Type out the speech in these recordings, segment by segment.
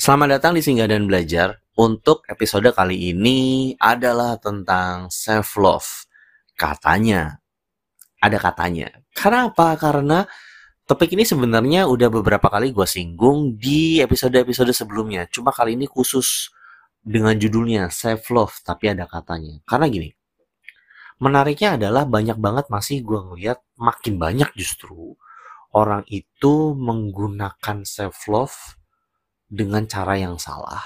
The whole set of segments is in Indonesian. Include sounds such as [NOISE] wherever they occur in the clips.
Selamat datang di Singgah dan Belajar. Untuk episode kali ini adalah tentang self love. Katanya, ada katanya. Kenapa? Karena topik ini sebenarnya udah beberapa kali gue singgung di episode-episode sebelumnya. Cuma kali ini khusus dengan judulnya self love, tapi ada katanya. Karena gini, menariknya adalah banyak banget masih gue ngeliat makin banyak justru orang itu menggunakan self love dengan cara yang salah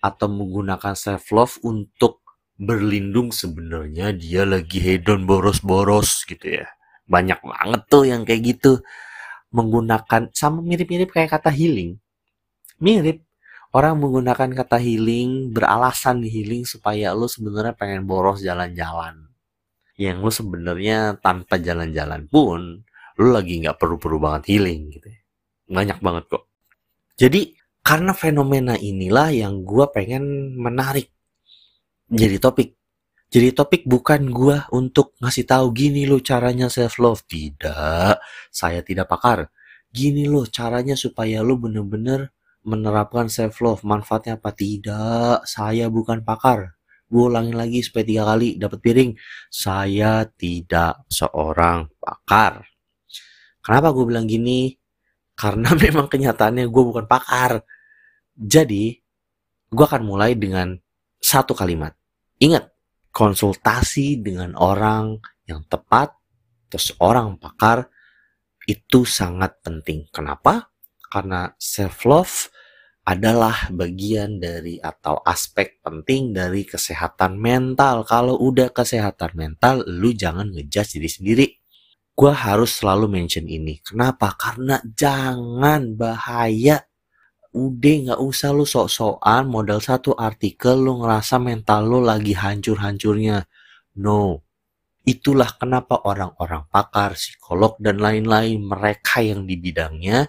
atau menggunakan self love untuk berlindung sebenarnya dia lagi hedon boros-boros gitu ya. Banyak banget tuh yang kayak gitu. Menggunakan sama mirip-mirip kayak kata healing. Mirip. Orang menggunakan kata healing beralasan healing supaya lo sebenarnya pengen boros jalan-jalan. Yang lo sebenarnya tanpa jalan-jalan pun lo lagi nggak perlu-perlu banget healing gitu ya. banyak banget kok. Jadi karena fenomena inilah yang gue pengen menarik jadi topik. Jadi topik bukan gue untuk ngasih tahu gini loh caranya self love. Tidak, saya tidak pakar. Gini loh caranya supaya lo bener-bener menerapkan self love. Manfaatnya apa? Tidak, saya bukan pakar. Gue ulangin lagi supaya tiga kali dapat piring. Saya tidak seorang pakar. Kenapa gue bilang gini? Karena [LAUGHS] memang kenyataannya gue bukan pakar. Jadi, gue akan mulai dengan satu kalimat. Ingat, konsultasi dengan orang yang tepat, terus orang pakar, itu sangat penting. Kenapa? Karena self-love adalah bagian dari atau aspek penting dari kesehatan mental. Kalau udah kesehatan mental, lu jangan ngejudge diri sendiri. Gue harus selalu mention ini. Kenapa? Karena jangan bahaya udah nggak usah lu sok-sokan modal satu artikel lu ngerasa mental lu lagi hancur-hancurnya. No. Itulah kenapa orang-orang pakar, psikolog, dan lain-lain mereka yang di bidangnya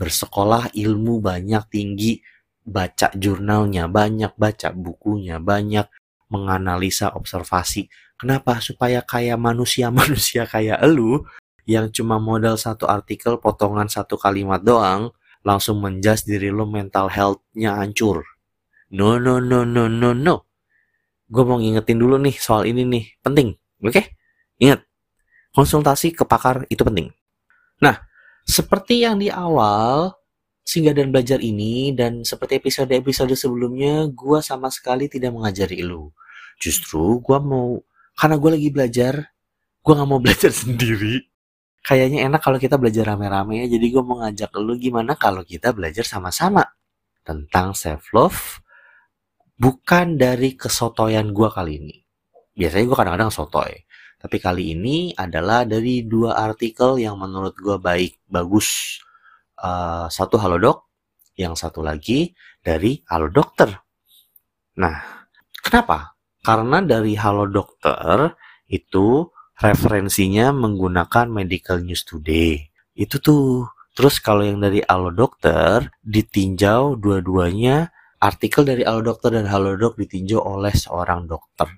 bersekolah ilmu banyak tinggi, baca jurnalnya banyak, baca bukunya banyak, menganalisa observasi. Kenapa? Supaya kayak manusia-manusia kayak elu yang cuma modal satu artikel potongan satu kalimat doang, langsung menjas diri lo mental health-nya hancur. No, no, no, no, no, no. Gue mau ngingetin dulu nih soal ini nih. Penting. Oke? Okay? Ingat. Konsultasi ke pakar itu penting. Nah, seperti yang di awal, singgah dan belajar ini, dan seperti episode-episode sebelumnya, gue sama sekali tidak mengajari lu. Justru gue mau, karena gue lagi belajar, gue gak mau [LAUGHS] belajar sendiri kayaknya enak kalau kita belajar rame-rame ya. Jadi gue mau ngajak lu gimana kalau kita belajar sama-sama tentang self love bukan dari kesotoyan gue kali ini. Biasanya gue kadang-kadang sotoy. Tapi kali ini adalah dari dua artikel yang menurut gue baik, bagus. Uh, satu Halodoc, yang satu lagi dari Halo Dokter. Nah, kenapa? Karena dari Halo Dokter itu referensinya menggunakan Medical News Today. Itu tuh. Terus kalau yang dari Halo Dokter ditinjau dua-duanya artikel dari Halo Dokter dan Halo Dok ditinjau oleh seorang dokter.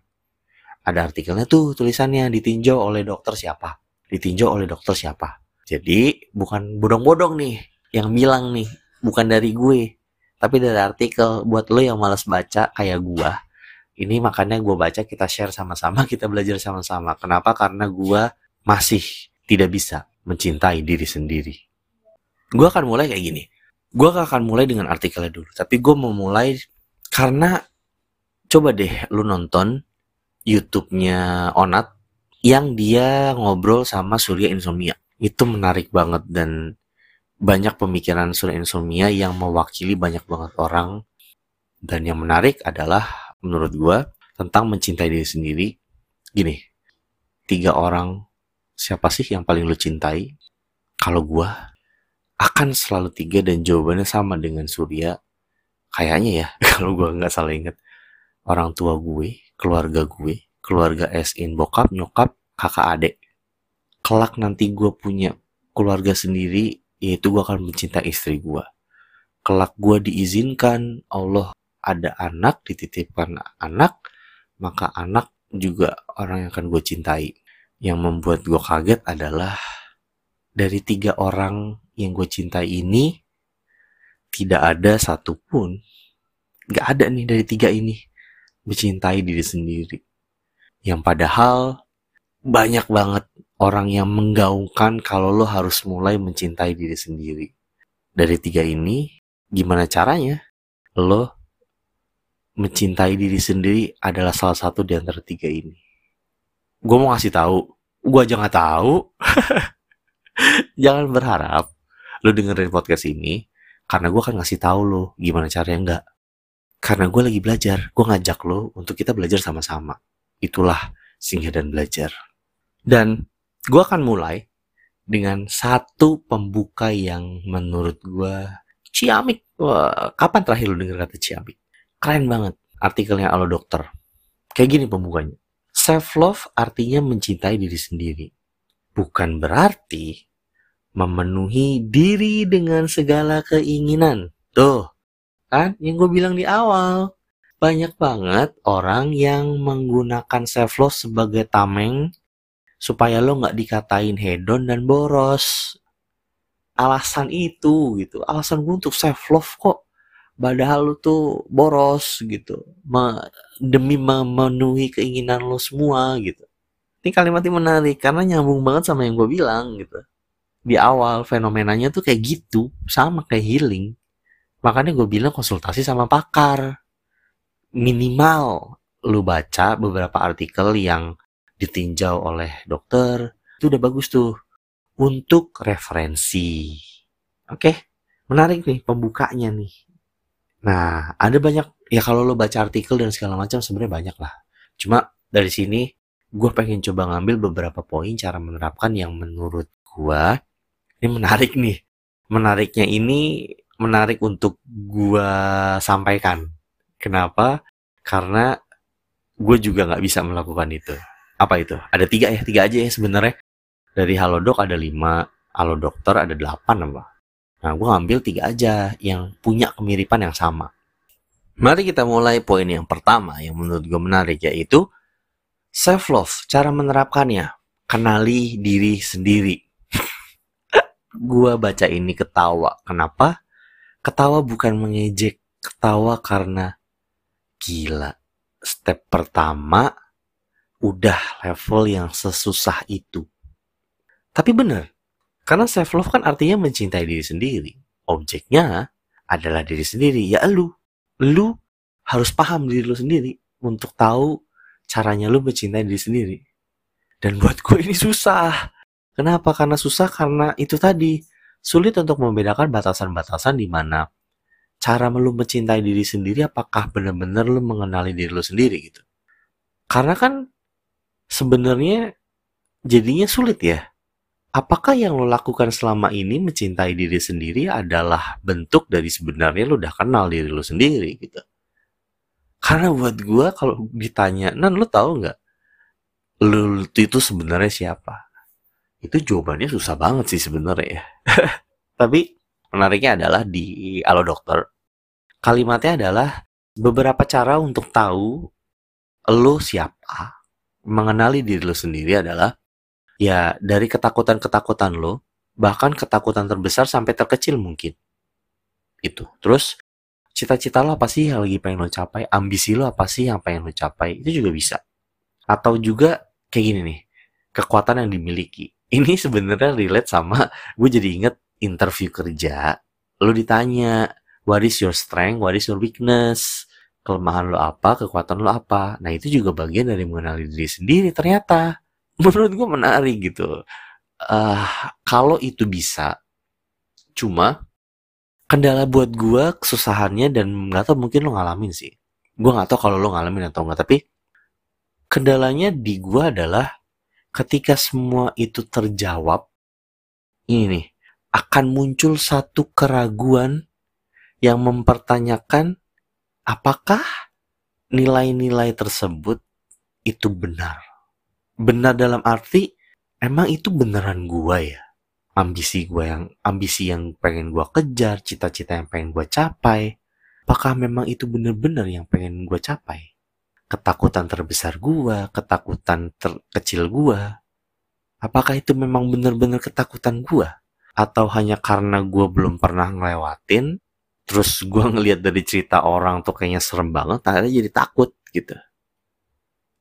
Ada artikelnya tuh tulisannya ditinjau oleh dokter siapa? Ditinjau oleh dokter siapa? Jadi bukan bodong-bodong nih yang bilang nih, bukan dari gue, tapi dari artikel buat lo yang malas baca kayak gua ini makanya gue baca kita share sama-sama [LAUGHS] kita belajar sama-sama. Kenapa? Karena gue masih tidak bisa mencintai diri sendiri. Gue akan mulai kayak gini. Gue akan mulai dengan artikelnya dulu tapi gue mau mulai karena coba deh lu nonton YouTube-nya Onat yang dia ngobrol sama Surya Insomnia. Itu menarik banget dan banyak pemikiran Surya Insomnia yang mewakili banyak banget orang. Dan yang menarik adalah menurut gue tentang mencintai diri sendiri gini tiga orang siapa sih yang paling lo cintai? Kalau gue akan selalu tiga dan jawabannya sama dengan Surya. Kayaknya ya [LAUGHS] kalau gue nggak salah inget orang tua gue keluarga gue keluarga es in bokap nyokap kakak adik. Kelak nanti gue punya keluarga sendiri yaitu gue akan mencintai istri gue kelak gue diizinkan Allah ada anak dititipkan anak maka anak juga orang yang akan gue cintai yang membuat gue kaget adalah dari tiga orang yang gue cintai ini tidak ada satupun, nggak ada nih dari tiga ini mencintai diri sendiri. Yang padahal banyak banget orang yang menggaungkan kalau lo harus mulai mencintai diri sendiri. Dari tiga ini, gimana caranya lo mencintai diri sendiri adalah salah satu di antara tiga ini. Gue mau ngasih tahu, gue aja nggak tahu. [LAUGHS] Jangan berharap lo dengerin podcast ini karena gue akan ngasih tahu lo gimana caranya enggak. Karena gue lagi belajar, gue ngajak lo untuk kita belajar sama-sama. Itulah singgah dan belajar. Dan gue akan mulai dengan satu pembuka yang menurut gue ciamik. Wah, kapan terakhir lu denger kata ciamik? Keren banget artikelnya Alo Dokter. Kayak gini pembukanya. Self love artinya mencintai diri sendiri. Bukan berarti memenuhi diri dengan segala keinginan. Tuh, kan yang gue bilang di awal. Banyak banget orang yang menggunakan self love sebagai tameng supaya lo nggak dikatain hedon dan boros. Alasan itu gitu, alasan gue untuk self love kok. Padahal lo tuh boros gitu, Me demi memenuhi keinginan lo semua gitu. Ini kalimatnya menarik karena nyambung banget sama yang gue bilang gitu. Di awal fenomenanya tuh kayak gitu, sama kayak healing. Makanya gue bilang konsultasi sama pakar. Minimal lu baca beberapa artikel yang ditinjau oleh dokter, itu udah bagus tuh untuk referensi. Oke, menarik nih pembukanya nih. Nah, ada banyak ya kalau lo baca artikel dan segala macam sebenarnya banyak lah. Cuma dari sini gue pengen coba ngambil beberapa poin cara menerapkan yang menurut gue ini menarik nih. Menariknya ini menarik untuk gue sampaikan. Kenapa? Karena gue juga nggak bisa melakukan itu apa itu? Ada tiga ya, tiga aja ya sebenarnya. Dari Halodoc ada lima, Halo Dokter ada delapan apa. Nah, gue ngambil tiga aja yang punya kemiripan yang sama. Mari kita mulai poin yang pertama yang menurut gue menarik yaitu self love. Cara menerapkannya, kenali diri sendiri. [LAUGHS] gue baca ini ketawa. Kenapa? Ketawa bukan mengejek, ketawa karena gila. Step pertama udah level yang sesusah itu. Tapi benar, karena self love kan artinya mencintai diri sendiri. Objeknya adalah diri sendiri, ya lu. Lu harus paham diri lu sendiri untuk tahu caranya lu mencintai diri sendiri. Dan buat gue ini susah. Kenapa? Karena susah karena itu tadi sulit untuk membedakan batasan-batasan di mana cara lu mencintai diri sendiri apakah benar-benar lu mengenali diri lu sendiri gitu. Karena kan sebenarnya jadinya sulit ya. Apakah yang lo lakukan selama ini mencintai diri sendiri adalah bentuk dari sebenarnya lo udah kenal diri lo sendiri gitu. Karena buat gue kalau ditanya, Nan lo tahu nggak lo itu sebenarnya siapa? Itu jawabannya susah banget sih sebenarnya ya. [LAUGHS] Tapi menariknya adalah di Alo Dokter, kalimatnya adalah beberapa cara untuk tahu lo siapa mengenali diri lo sendiri adalah ya dari ketakutan-ketakutan lo, bahkan ketakutan terbesar sampai terkecil mungkin. Itu. Terus cita-cita lo apa sih yang lagi pengen lo capai? Ambisi lo apa sih yang pengen lo capai? Itu juga bisa. Atau juga kayak gini nih, kekuatan yang dimiliki. [LAUGHS] Ini sebenarnya relate sama gue jadi inget interview kerja. Lo ditanya, what is your strength, what is your weakness? kelemahan lo apa, kekuatan lo apa. Nah itu juga bagian dari mengenali diri sendiri ternyata. Menurut gue menarik gitu. Uh, kalau itu bisa, cuma kendala buat gue kesusahannya dan nggak tau mungkin lo ngalamin sih. Gue nggak tau kalau lo ngalamin atau enggak, tapi kendalanya di gue adalah ketika semua itu terjawab, ini nih, akan muncul satu keraguan yang mempertanyakan apakah nilai-nilai tersebut itu benar? Benar dalam arti emang itu beneran gua ya? Ambisi gua yang ambisi yang pengen gua kejar, cita-cita yang pengen gua capai, apakah memang itu benar-benar yang pengen gua capai? Ketakutan terbesar gua, ketakutan terkecil gua, apakah itu memang benar-benar ketakutan gua? Atau hanya karena gua belum pernah ngelewatin, terus gue ngelihat dari cerita orang tuh kayaknya serem banget akhirnya jadi takut gitu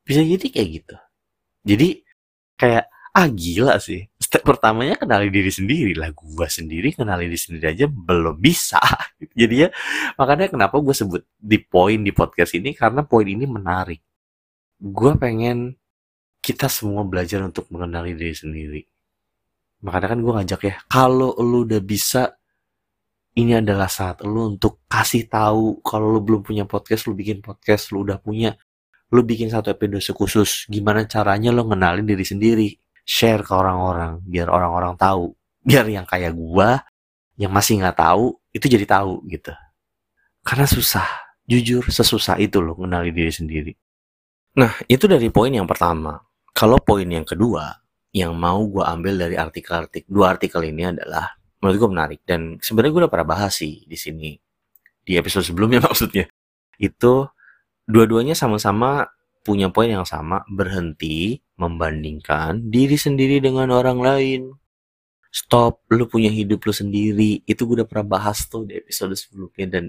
bisa jadi kayak gitu jadi kayak ah gila sih. Step pertamanya kenali diri sendiri lah. Gue sendiri kenali diri sendiri aja belum bisa. [LAUGHS] Jadi ya makanya kenapa gue sebut di poin di podcast ini karena poin ini menarik. Gue pengen kita semua belajar untuk mengenali diri sendiri. Makanya kan gue ngajak ya kalau lu udah bisa ini adalah saat lu untuk kasih tahu kalau lu belum punya podcast lu bikin podcast lu udah punya lu bikin satu episode khusus gimana caranya lu ngenalin diri sendiri? Share ke orang-orang biar orang-orang tahu. Biar yang kayak gua yang masih nggak tahu itu jadi tahu gitu. Karena susah. Jujur sesusah itu loh mengenali diri sendiri. Nah itu dari poin yang pertama. Kalau poin yang kedua yang mau gue ambil dari artikel-artikel dua artikel ini adalah menurut gue menarik. Dan sebenarnya gue udah pernah bahas sih di sini. Di episode sebelumnya [LAUGHS] maksudnya. Itu dua-duanya sama-sama punya poin yang sama berhenti membandingkan diri sendiri dengan orang lain. Stop, lu punya hidup lu sendiri. Itu gue udah pernah bahas tuh di episode sebelumnya dan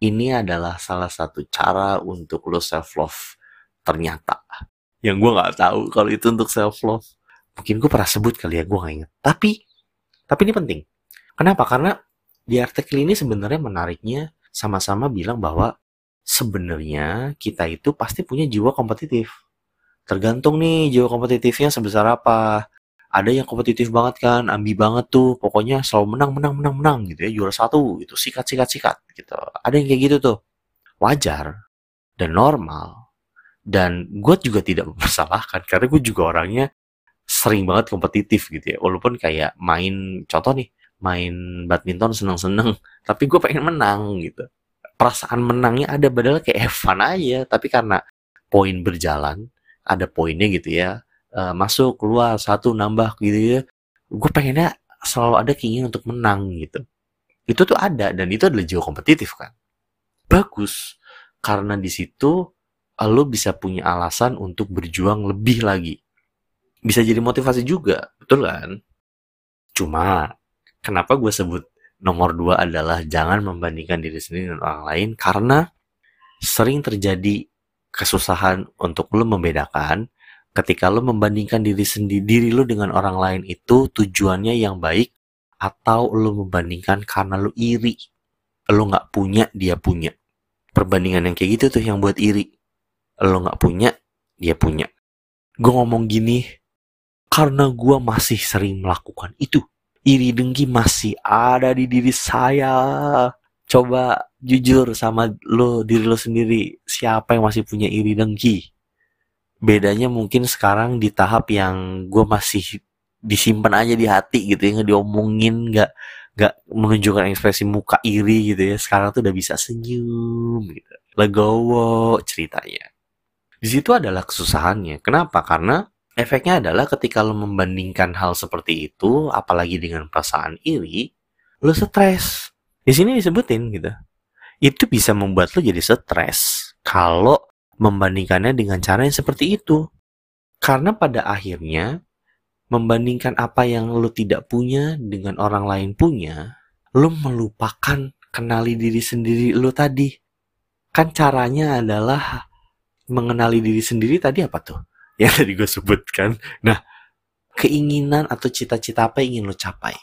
ini adalah salah satu cara untuk lu self love. Ternyata yang gue nggak tahu kalau itu untuk self love. Mungkin gue pernah sebut kali ya, gue nggak inget. Tapi, tapi ini penting. Kenapa? Karena di artikel ini sebenarnya menariknya sama-sama bilang bahwa sebenarnya kita itu pasti punya jiwa kompetitif. Tergantung nih jiwa kompetitifnya sebesar apa. Ada yang kompetitif banget kan ambi banget tuh pokoknya selalu menang menang menang menang gitu ya juara satu gitu sikat sikat sikat gitu. Ada yang kayak gitu tuh. Wajar dan normal. Dan gue juga tidak [LAUGHS] mempersalahkan karena gue juga orangnya sering banget kompetitif gitu ya. Walaupun kayak main contoh nih main badminton seneng-seneng [LAUGHS] tapi gue pengen menang gitu perasaan menangnya ada padahal kayak Evan aja. Tapi karena poin berjalan ada poinnya gitu ya uh, masuk keluar satu nambah gitu ya gue pengennya selalu ada keinginan untuk menang gitu. Itu tuh ada dan itu adalah jiwa kompetitif kan. Bagus karena di situ lo bisa punya alasan untuk berjuang lebih lagi. Bisa jadi motivasi juga betul kan? Cuma kenapa gue sebut nomor dua adalah jangan membandingkan diri sendiri dengan orang lain karena sering terjadi kesusahan untuk lo membedakan. Ketika lo membandingkan diri sendiri diri lo dengan orang lain itu tujuannya yang baik atau lo membandingkan karena lo iri. Lo nggak punya dia punya. Perbandingan yang kayak gitu tuh yang buat iri. Lo nggak punya dia punya. Gue ngomong gini karena gue masih sering melakukan itu iri dengki masih ada di diri saya. Coba jujur sama lo diri lo sendiri siapa yang masih punya iri dengki? Bedanya mungkin sekarang di tahap yang gue masih disimpan aja di hati gitu ya nggak diomongin nggak nggak menunjukkan ekspresi muka iri gitu ya. Sekarang tuh udah bisa senyum gitu. Legowo ceritanya. Di situ adalah kesusahannya. Kenapa? Karena efeknya adalah ketika lo membandingkan hal seperti itu apalagi dengan perasaan iri lo stres di sini disebutin gitu. Itu bisa membuat lo jadi stres kalau membandingkannya dengan cara yang seperti itu. Karena pada akhirnya membandingkan apa yang lo tidak punya dengan orang lain punya, lo melupakan kenali diri sendiri lo tadi. Kan caranya adalah mengenali diri sendiri tadi apa tuh? [LAUGHS] Yang tadi gue sebutkan. Nah, keinginan atau cita-cita apa yang ingin lo capai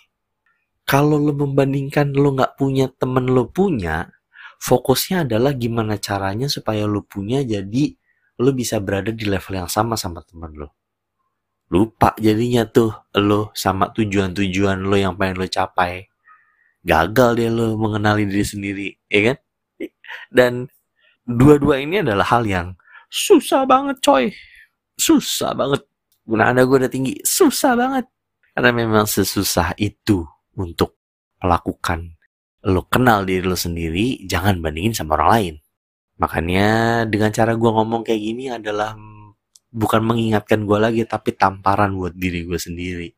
kalau lo membandingkan lo nggak punya temen lo punya, fokusnya adalah gimana caranya supaya lo punya jadi lo bisa berada di level yang sama sama temen lo. Lupa jadinya tuh lo sama tujuan-tujuan lo yang pengen lo capai. Gagal deh lo mengenali diri sendiri, ya kan? Dan dua-dua ini adalah hal yang susah banget coy. Susah banget. Guna anda gue udah tinggi, susah banget. Karena memang sesusah itu untuk melakukan lo kenal diri lo sendiri, jangan bandingin sama orang lain. Makanya dengan cara gue ngomong kayak gini adalah bukan mengingatkan gue lagi, tapi tamparan buat diri gue sendiri.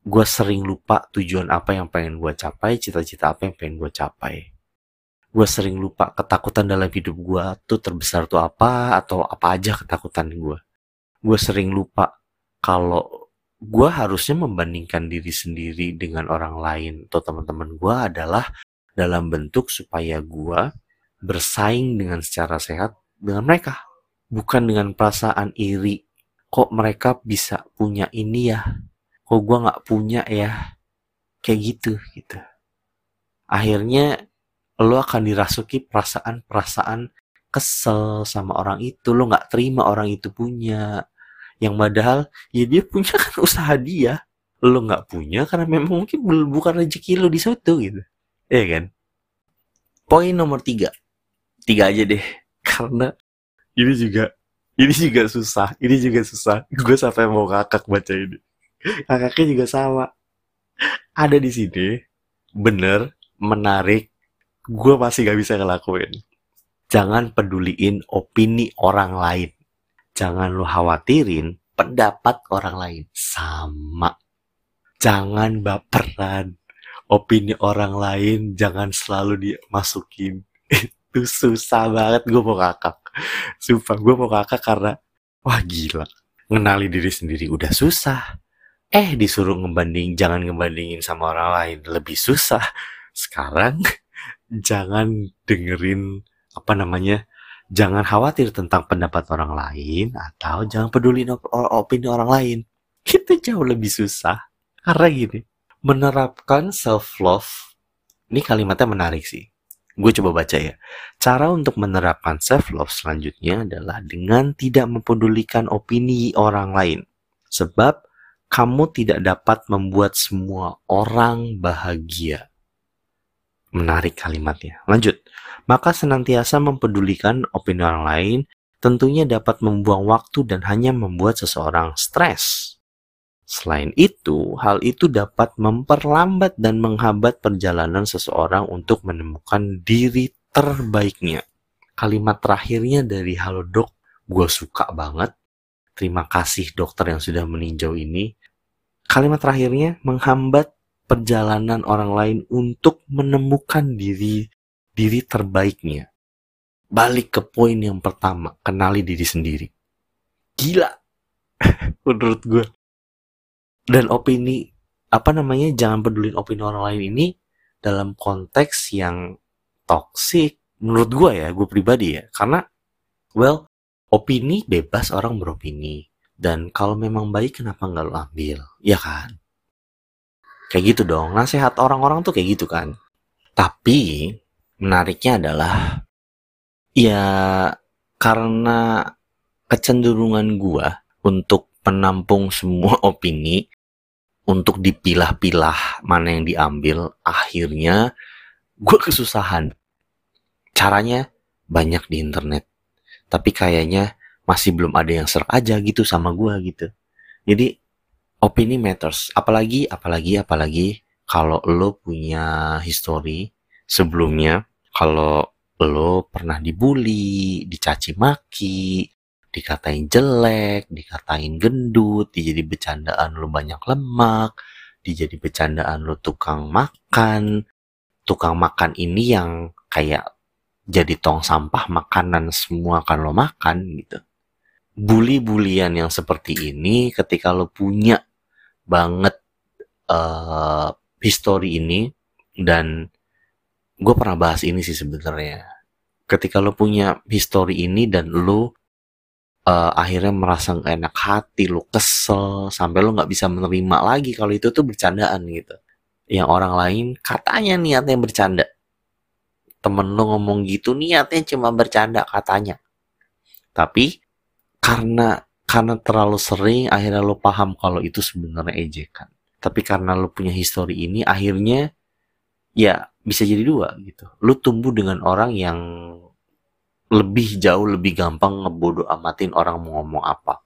Gue sering lupa tujuan apa yang pengen gue capai, cita-cita apa yang pengen gue capai. Gue sering lupa ketakutan dalam hidup gue tuh terbesar tuh apa, atau apa aja ketakutan gue. Gue sering lupa kalau gue harusnya membandingkan diri sendiri dengan orang lain atau teman-teman gue adalah dalam bentuk supaya gue bersaing dengan secara sehat dengan mereka. Bukan dengan perasaan iri. Kok mereka bisa punya ini ya? Kok gue nggak punya ya? Kayak gitu gitu. Akhirnya lo akan dirasuki perasaan-perasaan kesel sama orang itu lo nggak terima orang itu punya yang padahal ya dia punya kan usaha dia. Lo nggak punya karena memang mungkin bukan rezeki lo di situ gitu. Ya kan? Poin nomor tiga. Tiga aja deh. [LAUGHS] Karena ini juga ini juga susah ini juga susah. Gue sampai mau kakak baca ini. Kakaknya juga sama. Ada di sini bener menarik. Gue masih gak bisa ngelakuin. Jangan peduliin opini orang lain. Jangan lu khawatirin pendapat orang lain. Sama. Jangan baperan. Opini orang lain jangan selalu dimasukin. [LAUGHS] Itu susah banget. Gue mau kakak. Sumpah gue mau kakak karena wah gila. Ngenali diri sendiri udah susah. Eh disuruh ngebanding, jangan ngebandingin sama orang lain. Lebih susah. Sekarang [LAUGHS] jangan dengerin apa namanya jangan khawatir tentang pendapat orang lain atau jangan peduli op opini orang lain. Itu jauh lebih susah. Karena gini menerapkan self love ini kalimatnya menarik sih. Gue coba baca ya. Cara untuk menerapkan self love selanjutnya adalah dengan tidak mempedulikan opini orang lain. Sebab kamu tidak dapat membuat semua orang bahagia. Menarik kalimatnya. Lanjut maka senantiasa mempedulikan opini orang lain tentunya dapat membuang waktu dan hanya membuat seseorang stres. Selain itu, hal itu dapat memperlambat dan menghambat perjalanan seseorang untuk menemukan diri terbaiknya. Kalimat terakhirnya dari Halodoc, gue suka banget. Terima kasih dokter yang sudah meninjau ini. Kalimat terakhirnya menghambat perjalanan orang lain untuk menemukan diri diri terbaiknya. Balik ke poin yang pertama, kenali diri sendiri. Gila, [LAUGHS] menurut gue. Dan opini, apa namanya, jangan pedulin opini orang lain ini dalam konteks yang toksik. Menurut gue ya, gue pribadi ya. Karena, well, opini bebas orang beropini. Dan kalau memang baik, kenapa nggak lo ambil? Ya kan? Kayak gitu dong. Nasihat orang-orang tuh kayak gitu kan. Tapi, menariknya adalah ya karena kecenderungan gua untuk menampung semua [LAUGHS] opini untuk dipilah-pilah mana yang diambil akhirnya gue kesusahan. Caranya banyak di internet tapi kayaknya masih belum ada yang serak aja gitu sama gue gitu. Jadi opini matters. Apalagi apalagi apalagi kalau lo punya history sebelumnya kalau lo pernah dibully, dicaci maki, dikatain jelek, dikatain gendut, dijadi bercandaan lo banyak lemak, dijadi bercandaan lo tukang makan, tukang makan ini yang kayak jadi tong sampah makanan semua kan lo makan gitu. Bully-bulian yang seperti ini ketika lo punya banget uh, history ini dan gue pernah bahas ini sih sebenarnya. Ketika lo punya history ini dan lo uh, akhirnya merasa gak enak hati lo kesel sampai lo nggak bisa menerima lagi kalau itu tuh bercandaan gitu. Yang orang lain katanya niatnya bercanda. Temen lo ngomong gitu niatnya cuma bercanda katanya. Tapi karena karena terlalu sering akhirnya lo paham kalau itu sebenarnya ejekan. Tapi karena lo punya history ini akhirnya ya bisa jadi dua gitu. Lu tumbuh dengan orang yang lebih jauh lebih gampang ngebodoh amatin orang mau ngomong apa.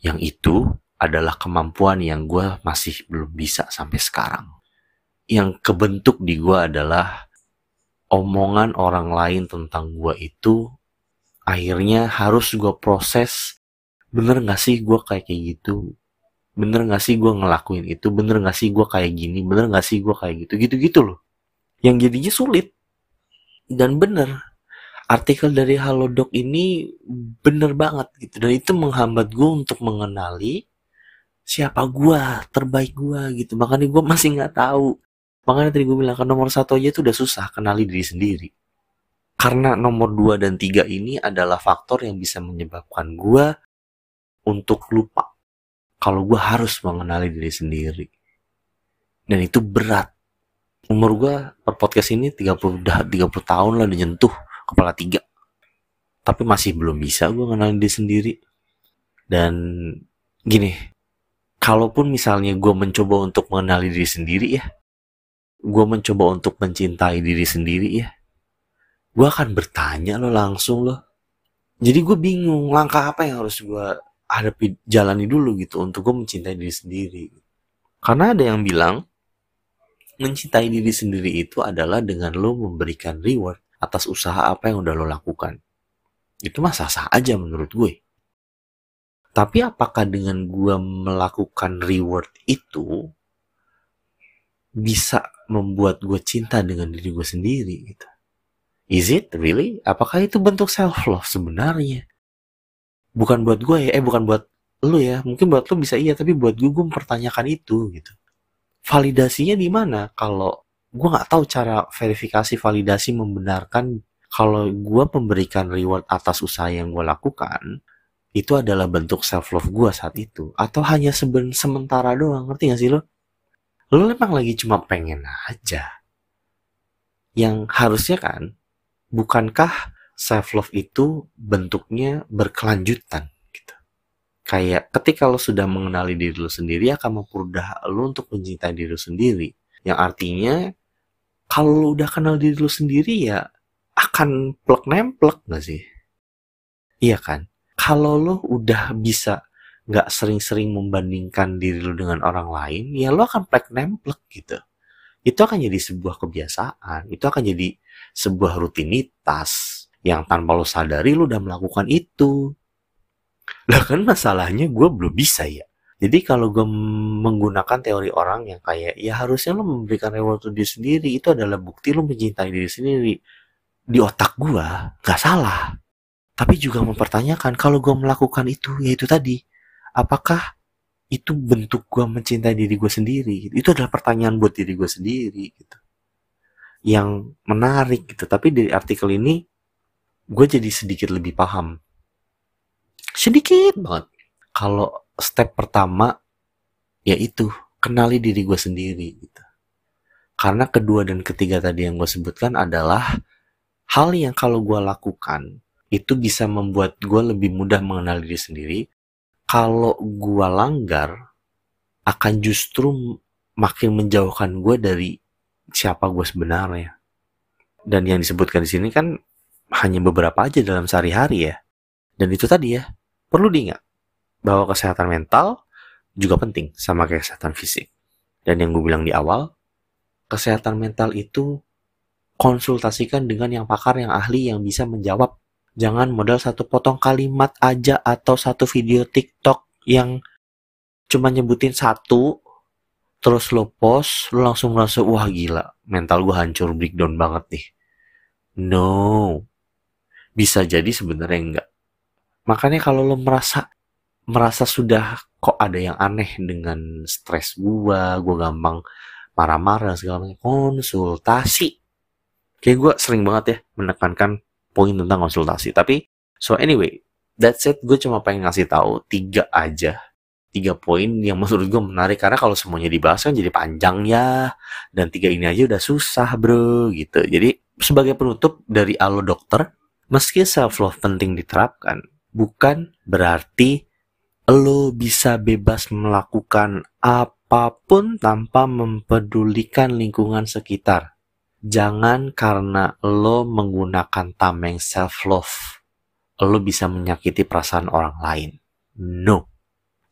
Yang itu adalah kemampuan yang gue masih belum bisa sampai sekarang. Yang kebentuk di gue adalah omongan orang lain tentang gue itu akhirnya harus gue proses bener gak sih gue kayak kayak gitu bener gak sih gue ngelakuin itu bener gak sih gue kayak gini bener gak sih gue kayak gitu gitu gitu loh yang jadinya sulit dan bener artikel dari Halodoc ini bener banget gitu dan itu menghambat gue untuk mengenali siapa gue terbaik gue gitu makanya gue masih nggak tahu Makanya tadi gue bilang kan nomor satu aja tuh udah susah kenali diri sendiri. Karena nomor dua dan tiga ini adalah faktor yang bisa menyebabkan gue untuk lupa. Kalau gue harus mengenali diri sendiri. Dan itu berat. Umur gue per podcast ini 30, udah 30 tahun lah nyentuh kepala tiga. Tapi masih belum bisa gue mengenali diri sendiri. Dan gini, kalaupun misalnya gue mencoba untuk mengenali diri sendiri ya, gue mencoba untuk mencintai diri sendiri ya, gue akan bertanya lo langsung lo. Jadi gue bingung langkah apa yang harus gue hadapi jalani dulu gitu untuk gue mencintai diri sendiri. Karena ada yang bilang mencintai diri sendiri itu adalah dengan lo memberikan reward atas usaha apa yang udah lo lakukan. Itu mah sah-sah aja menurut gue. Tapi apakah dengan gue melakukan reward itu bisa membuat gue cinta dengan diri gue sendiri gitu. Is it really? Apakah itu bentuk self love sebenarnya? Bukan buat gue ya, eh bukan buat lu ya. Mungkin buat lu bisa iya, tapi buat gue gue mempertanyakan itu gitu. Validasinya di mana? Kalau gue nggak tahu cara verifikasi validasi membenarkan kalau gue memberikan reward atas usaha yang gue lakukan itu adalah bentuk self love gue saat itu atau hanya seben sementara doang ngerti gak sih lo? Lu emang lagi cuma pengen aja. Yang harusnya kan, bukankah self love itu bentuknya berkelanjutan. Kayak ketika lo sudah mengenali diri lo sendiri akan mempermudah lo untuk mencintai diri lo sendiri. Yang artinya kalau lo udah kenal diri lo sendiri ya akan plek nemplek gak sih? Iya kan? Kalau lo udah bisa nggak sering-sering membandingkan diri lu dengan orang lain, ya lo akan plek nemplek gitu. Itu akan jadi sebuah kebiasaan, itu akan jadi sebuah rutinitas yang tanpa lo sadari lo udah melakukan itu. Lah kan masalahnya gue belum bisa ya. Jadi kalau gue menggunakan teori orang yang kayak ya harusnya lo memberikan reward untuk diri sendiri itu adalah bukti lo mencintai diri sendiri. Di otak gue gak salah. Tapi juga mempertanyakan kalau gue melakukan itu ya itu tadi apakah itu bentuk gue mencintai diri gue sendiri gitu. itu adalah pertanyaan buat diri gue sendiri gitu yang menarik gitu tapi dari artikel ini gue jadi sedikit lebih paham sedikit banget kalau step pertama yaitu kenali diri gue sendiri gitu karena kedua dan ketiga tadi yang gue sebutkan adalah hal yang kalau gue lakukan itu bisa membuat gue lebih mudah mengenal diri sendiri kalau gua langgar akan justru makin menjauhkan gue dari siapa gue sebenarnya. Dan yang disebutkan di sini kan hanya beberapa aja dalam sehari-hari ya. Dan itu tadi ya, perlu diingat bahwa kesehatan mental juga penting sama kayak kesehatan fisik. Dan yang gue bilang di awal, kesehatan mental itu konsultasikan dengan yang pakar, yang ahli, yang bisa menjawab. Jangan modal satu potong kalimat aja atau satu video TikTok yang cuma nyebutin satu terus lo post lo langsung merasa wah gila mental gue hancur breakdown banget nih. No. Bisa jadi sebenarnya enggak makanya kalau lo merasa merasa sudah kok ada yang aneh dengan stres gua gua gampang marah-marah segala macam konsultasi kayak gue sering banget ya menekankan poin tentang konsultasi. Tapi so anyway, that's it. Gue cuma pengen ngasih tahu tiga aja tiga poin yang menurut gue menarik karena kalau semuanya dibahas kan jadi panjang ya dan tiga ini aja udah susah bro gitu jadi sebagai penutup dari alo dokter meski self love penting diterapkan bukan berarti lo bisa bebas melakukan apa pun tanpa mempedulikan lingkungan sekitar jangan karena lo menggunakan tameng self love lo bisa menyakiti perasaan orang lain. No.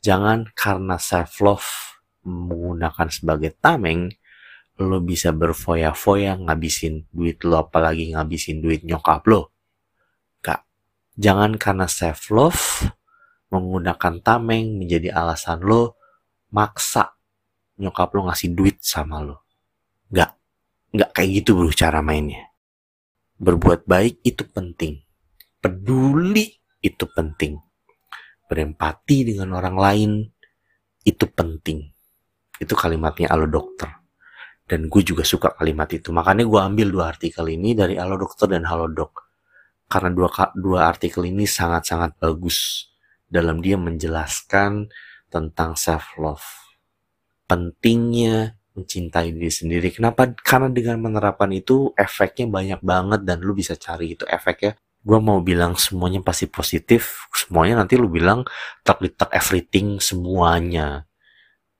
Jangan karena self love menggunakan sebagai tameng lo bisa berfoya-foya ngabisin duit lo apalagi ngabisin duit nyokap lo. Jangan karena self love menggunakan tameng menjadi alasan lo maksa nyokap lo ngasih duit sama lo. Gak nggak kayak gitu bro cara mainnya. Berbuat baik itu penting. Peduli itu penting. Berempati dengan orang lain itu penting. Itu kalimatnya alo dokter. Dan gue juga suka kalimat itu. Makanya gue ambil dua artikel ini dari Halo Dokter dan Halo Dok. Karena dua, dua artikel ini sangat-sangat bagus dalam dia menjelaskan tentang self-love. Pentingnya mencintai diri sendiri. Kenapa? Karena dengan menerapkan itu efeknya banyak banget dan lu bisa cari itu efeknya. Gue mau bilang semuanya pasti positif. Semuanya nanti lu bilang tak tak everything semuanya.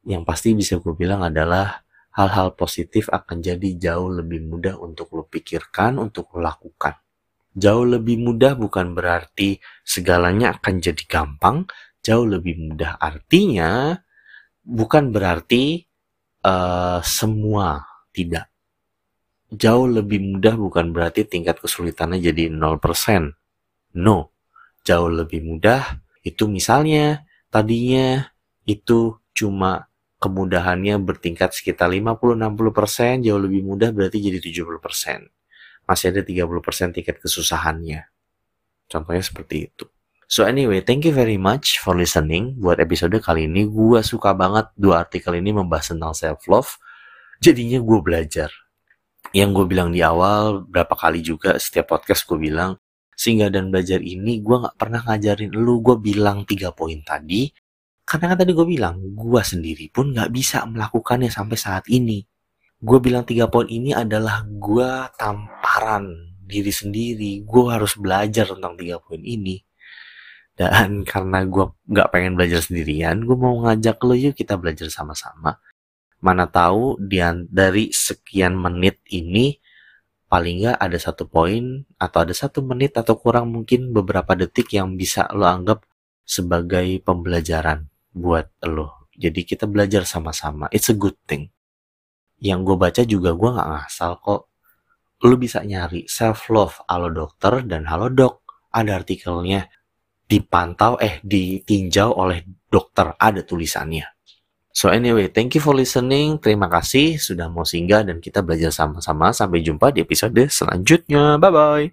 Yang pasti bisa gue bilang adalah hal-hal positif akan jadi jauh lebih mudah untuk lo pikirkan, untuk lo lakukan. Jauh lebih mudah bukan berarti segalanya akan jadi gampang, jauh lebih mudah artinya bukan berarti uh, semua tidak. Jauh lebih mudah bukan berarti tingkat kesulitannya jadi 0%. No, jauh lebih mudah itu misalnya tadinya itu cuma kemudahannya bertingkat sekitar 50-60%, jauh lebih mudah berarti jadi 70%. Masih ada 30% tingkat kesusahannya. Contohnya seperti itu. So anyway, thank you very much for listening. Buat episode kali ini, gue suka banget dua artikel ini membahas tentang self-love. Jadinya gue belajar. Yang gue bilang di awal, berapa kali juga setiap podcast gue bilang, sehingga dan belajar ini gue gak pernah ngajarin lu, gue bilang tiga poin tadi, karena kan tadi gue bilang, gue sendiri pun gak bisa melakukannya sampai saat ini. Gue bilang tiga poin ini adalah gue tamparan diri sendiri. Gue harus belajar tentang tiga poin ini. Dan [LAUGHS] karena gue gak pengen belajar sendirian, gue mau ngajak lo yuk kita belajar sama-sama. Mana tahu dari sekian menit ini, paling nggak ada satu poin atau ada satu menit atau kurang mungkin beberapa detik yang bisa lo anggap sebagai pembelajaran buat lo. Jadi kita belajar sama-sama. It's a good thing. Yang gue baca juga gue gak ngasal kok. Lo bisa nyari self-love halo dokter dan halo dok. Ada artikelnya. Dipantau, eh ditinjau oleh dokter. Ada tulisannya. So anyway, thank you for listening. Terima kasih sudah mau singgah dan kita belajar sama-sama. Sampai jumpa di episode selanjutnya. Bye-bye.